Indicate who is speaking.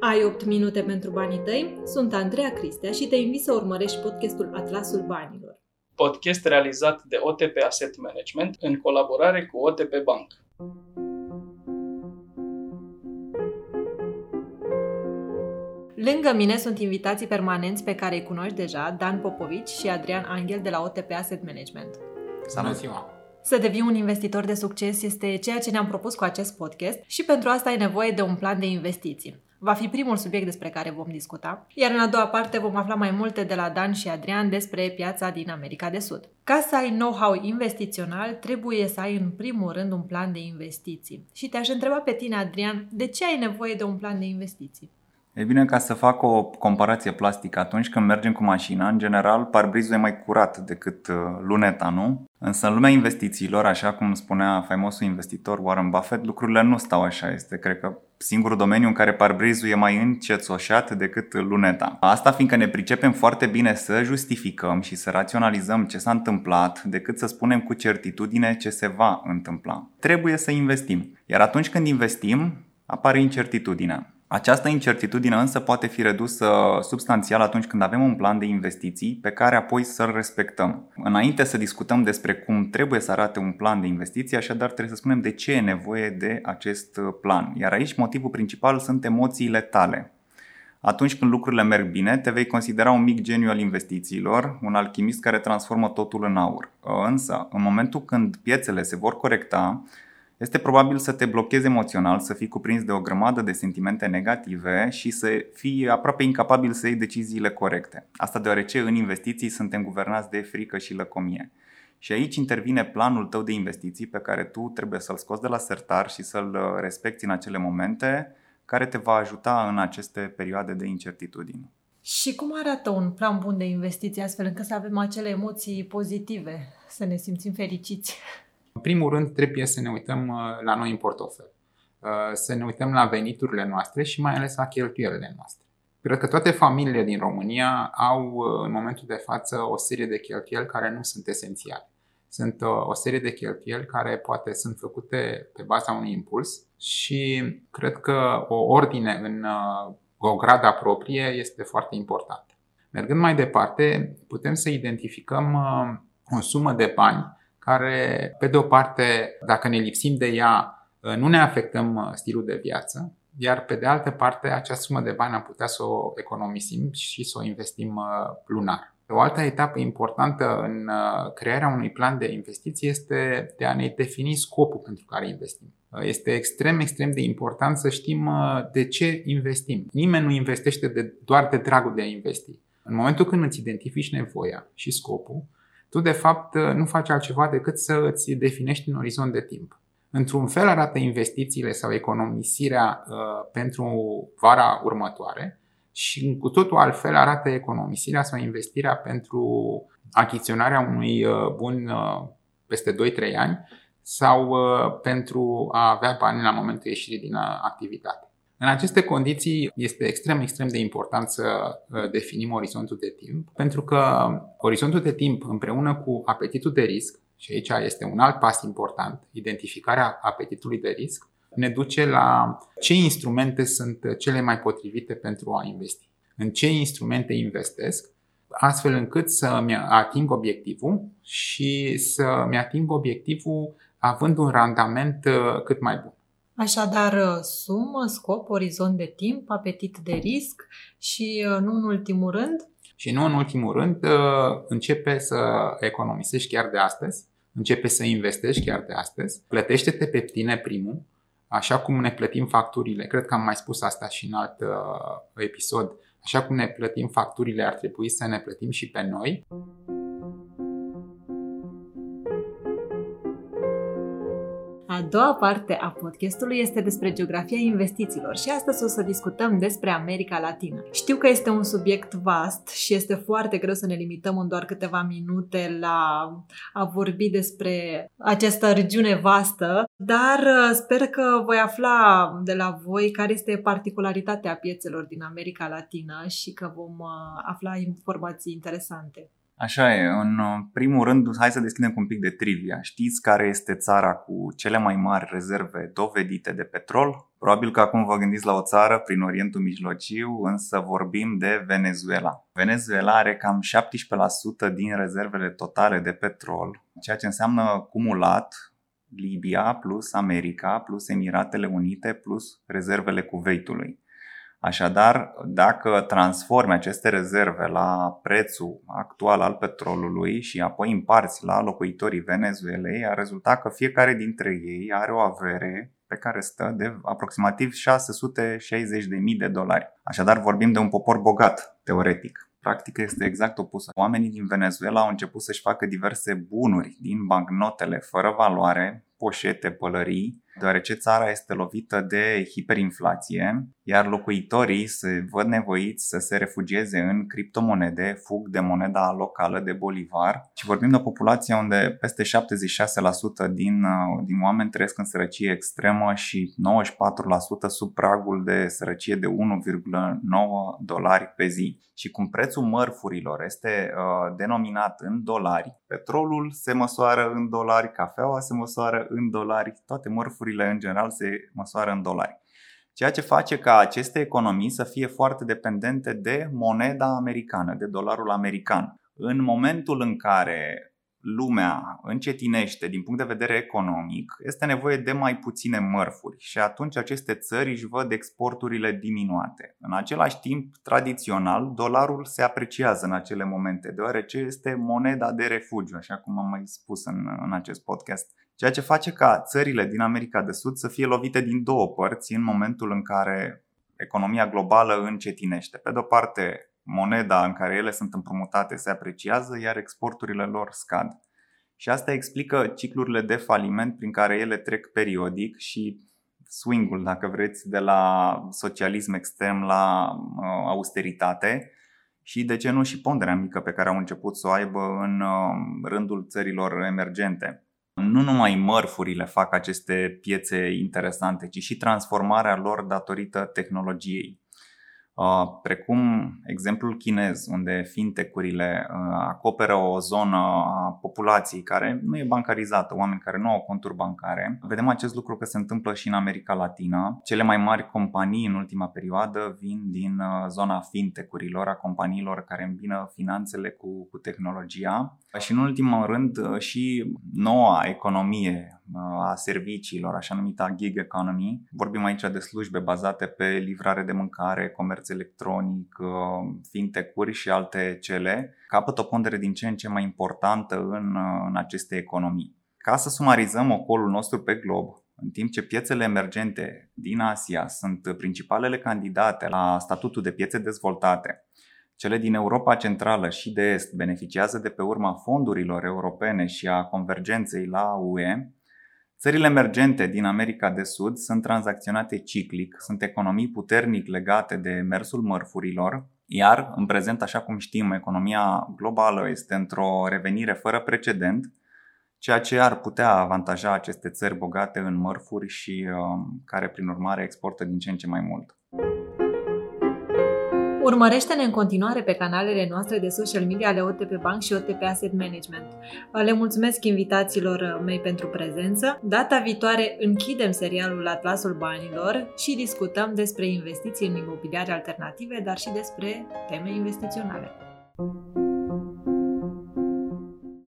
Speaker 1: Ai 8 minute pentru banii tăi? Sunt Andreea Cristea și te invit să urmărești podcastul Atlasul Banilor.
Speaker 2: Podcast realizat de OTP Asset Management în colaborare cu OTP Bank.
Speaker 1: Lângă mine sunt invitații permanenți pe care îi cunoști deja, Dan Popovici și Adrian Angel de la OTP Asset Management.
Speaker 3: Salut ziua!
Speaker 1: Să devii un investitor de succes este ceea ce ne-am propus cu acest podcast și pentru asta ai nevoie de un plan de investiții. Va fi primul subiect despre care vom discuta, iar în a doua parte vom afla mai multe de la Dan și Adrian despre piața din America de Sud. Ca să ai know-how investițional, trebuie să ai în primul rând un plan de investiții. Și te-aș întreba pe tine, Adrian, de ce ai nevoie de un plan de investiții?
Speaker 3: E bine, ca să fac o comparație plastică, atunci când mergem cu mașina, în general, parbrizul e mai curat decât uh, luneta, nu? Însă în lumea investițiilor, așa cum spunea faimosul investitor Warren Buffett, lucrurile nu stau așa. Este, cred că, singurul domeniu în care parbrizul e mai încețoșat decât luneta. Asta fiindcă ne pricepem foarte bine să justificăm și să raționalizăm ce s-a întâmplat, decât să spunem cu certitudine ce se va întâmpla. Trebuie să investim. Iar atunci când investim, apare incertitudinea. Această incertitudine însă poate fi redusă substanțial atunci când avem un plan de investiții pe care apoi să-l respectăm. Înainte să discutăm despre cum trebuie să arate un plan de investiții, așadar trebuie să spunem de ce e nevoie de acest plan. Iar aici motivul principal sunt emoțiile tale. Atunci când lucrurile merg bine, te vei considera un mic geniu al investițiilor, un alchimist care transformă totul în aur. Însă, în momentul când piețele se vor corecta, este probabil să te blochezi emoțional, să fii cuprins de o grămadă de sentimente negative și să fii aproape incapabil să iei deciziile corecte. Asta deoarece în investiții suntem guvernați de frică și lăcomie. Și aici intervine planul tău de investiții pe care tu trebuie să-l scoți de la sertar și să-l uh, respecti în acele momente care te va ajuta în aceste perioade de incertitudine.
Speaker 1: Și cum arată un plan bun de investiții astfel încât să avem acele emoții pozitive, să ne simțim fericiți?
Speaker 4: În primul rând, trebuie să ne uităm uh, la noi în portofel, uh, să ne uităm la veniturile noastre și mai ales la cheltuielile noastre. Cred că toate familiile din România au uh, în momentul de față o serie de cheltuieli care nu sunt esențiale. Sunt o serie de cheltuieli care poate sunt făcute pe baza unui impuls și cred că o ordine în o grada proprie este foarte importantă. Mergând mai departe, putem să identificăm o sumă de bani care, pe de o parte, dacă ne lipsim de ea, nu ne afectăm uh, stilul de viață, iar pe de altă parte, acea sumă de bani am putea să o economisim și să o investim uh, lunar. O altă etapă importantă în uh, crearea unui plan de investiții este de a ne defini scopul pentru care investim. Este extrem, extrem de important să știm de ce investim. Nimeni nu investește de, doar de dragul de a investi. În momentul când îți identifici nevoia și scopul, tu de fapt nu faci altceva decât să îți definești un orizont de timp. Într-un fel arată investițiile sau economisirea uh, pentru vara următoare și cu totul altfel arată economisirea sau investirea pentru achiziționarea unui uh, bun uh, peste 2-3 ani sau uh, pentru a avea bani la momentul ieșirii din uh, activitate. În aceste condiții este extrem, extrem de important să uh, definim orizontul de timp, pentru că orizontul de timp împreună cu apetitul de risc, și aici este un alt pas important, identificarea apetitului de risc, ne duce la ce instrumente sunt cele mai potrivite pentru a investi. În ce instrumente investesc, astfel încât să-mi ating obiectivul și să-mi ating obiectivul având un randament uh, cât mai bun.
Speaker 1: Așadar, uh, sumă, scop, orizont de timp, apetit de risc și, uh, nu în ultimul rând,
Speaker 4: și nu în ultimul rând, uh, începe să economisești chiar de astăzi, începe să investești chiar de astăzi, plătește-te pe tine primul, așa cum ne plătim facturile. Cred că am mai spus asta și în alt episod. Așa cum ne plătim facturile, ar trebui să ne plătim și pe noi.
Speaker 1: A doua parte a podcastului este despre geografia investițiilor și astăzi o să discutăm despre America Latină. Știu că este un subiect vast și este foarte greu să ne limităm în doar câteva minute la a vorbi despre această regiune vastă, dar uh, sper că voi afla de la voi care este particularitatea piețelor din America Latină și că vom uh, afla informații interesante.
Speaker 3: Așa e. În primul rând, hai să deschidem cu un pic de trivia. Știți care este țara cu cele mai mari rezerve dovedite de petrol? Probabil că acum vă gândiți la o țară prin Orientul Mijlociu, însă vorbim de Venezuela. Venezuela are cam 17% din rezervele totale de petrol, ceea ce înseamnă cumulat Libia plus America plus Emiratele Unite plus rezervele Kuwaitului. Așadar, dacă transformi aceste rezerve la prețul actual al petrolului și apoi împarți la locuitorii Venezuelei, a rezulta că fiecare dintre ei are o avere pe care stă de aproximativ 660.000 de dolari. Așadar, vorbim de un popor bogat, teoretic. Practic este exact opusă. Oamenii din Venezuela au început să-și facă diverse bunuri din bancnotele fără valoare, poșete, pălării, deoarece țara este lovită de hiperinflație, iar locuitorii se văd nevoiți să se refugieze în criptomonede, fug de moneda locală de bolivar și vorbim de o populație unde peste 76% din, uh, din oameni trăiesc în sărăcie extremă și 94% sub pragul de sărăcie de 1,9 dolari pe zi. Și cum prețul mărfurilor este uh, denominat în dolari, petrolul se măsoară în dolari, cafeaua se măsoară în dolari, toate mărfurile prețurile în general se măsoară în dolari. Ceea ce face ca aceste economii să fie foarte dependente de moneda americană, de dolarul american. În momentul în care lumea încetinește din punct de vedere economic, este nevoie de mai puține mărfuri și atunci aceste țări își văd exporturile diminuate. În același timp, tradițional, dolarul se apreciază în acele momente, deoarece este moneda de refugiu, așa cum am mai spus în, în acest podcast ceea ce face ca țările din America de Sud să fie lovite din două părți în momentul în care economia globală încetinește. Pe de o parte, moneda în care ele sunt împrumutate se apreciază, iar exporturile lor scad. Și asta explică ciclurile de faliment prin care ele trec periodic și swing-ul, dacă vreți, de la socialism extrem la uh, austeritate și, de ce nu, și ponderea mică pe care au început să o aibă în uh, rândul țărilor emergente. Nu numai mărfurile fac aceste piețe interesante, ci și transformarea lor datorită tehnologiei. Uh, precum exemplul chinez, unde fintecurile uh, acoperă o zonă a populației care nu e bancarizată, oameni care nu au conturi bancare. Vedem acest lucru că se întâmplă și în America Latină. Cele mai mari companii în ultima perioadă vin din uh, zona fintecurilor, a companiilor care îmbină finanțele cu, cu tehnologia. Și în ultimul rând și noua economie a serviciilor, așa numita gig economy. Vorbim aici de slujbe bazate pe livrare de mâncare, comerț electronic, uh, fintech-uri și alte cele, capătă o pondere din ce în ce mai importantă în, uh, în aceste economii. Ca să sumarizăm ocolul nostru pe glob, în timp ce piețele emergente din Asia sunt principalele candidate la statutul de piețe dezvoltate, cele din Europa Centrală și de Est beneficiază de pe urma fondurilor europene și a convergenței la UE, Țările emergente din America de Sud sunt tranzacționate ciclic, sunt economii puternic legate de mersul mărfurilor, iar în prezent, așa cum știm, economia globală este într-o revenire fără precedent, ceea ce ar putea avantaja aceste țări bogate în mărfuri și uh, care, prin urmare, exportă din ce în ce mai mult.
Speaker 1: Urmărește-ne în continuare pe canalele noastre de social media ale OTP Bank și OTP Asset Management. Le mulțumesc invitațiilor mei pentru prezență. Data viitoare închidem serialul Atlasul Banilor și discutăm despre investiții în imobiliare alternative, dar și despre teme investiționale. thank you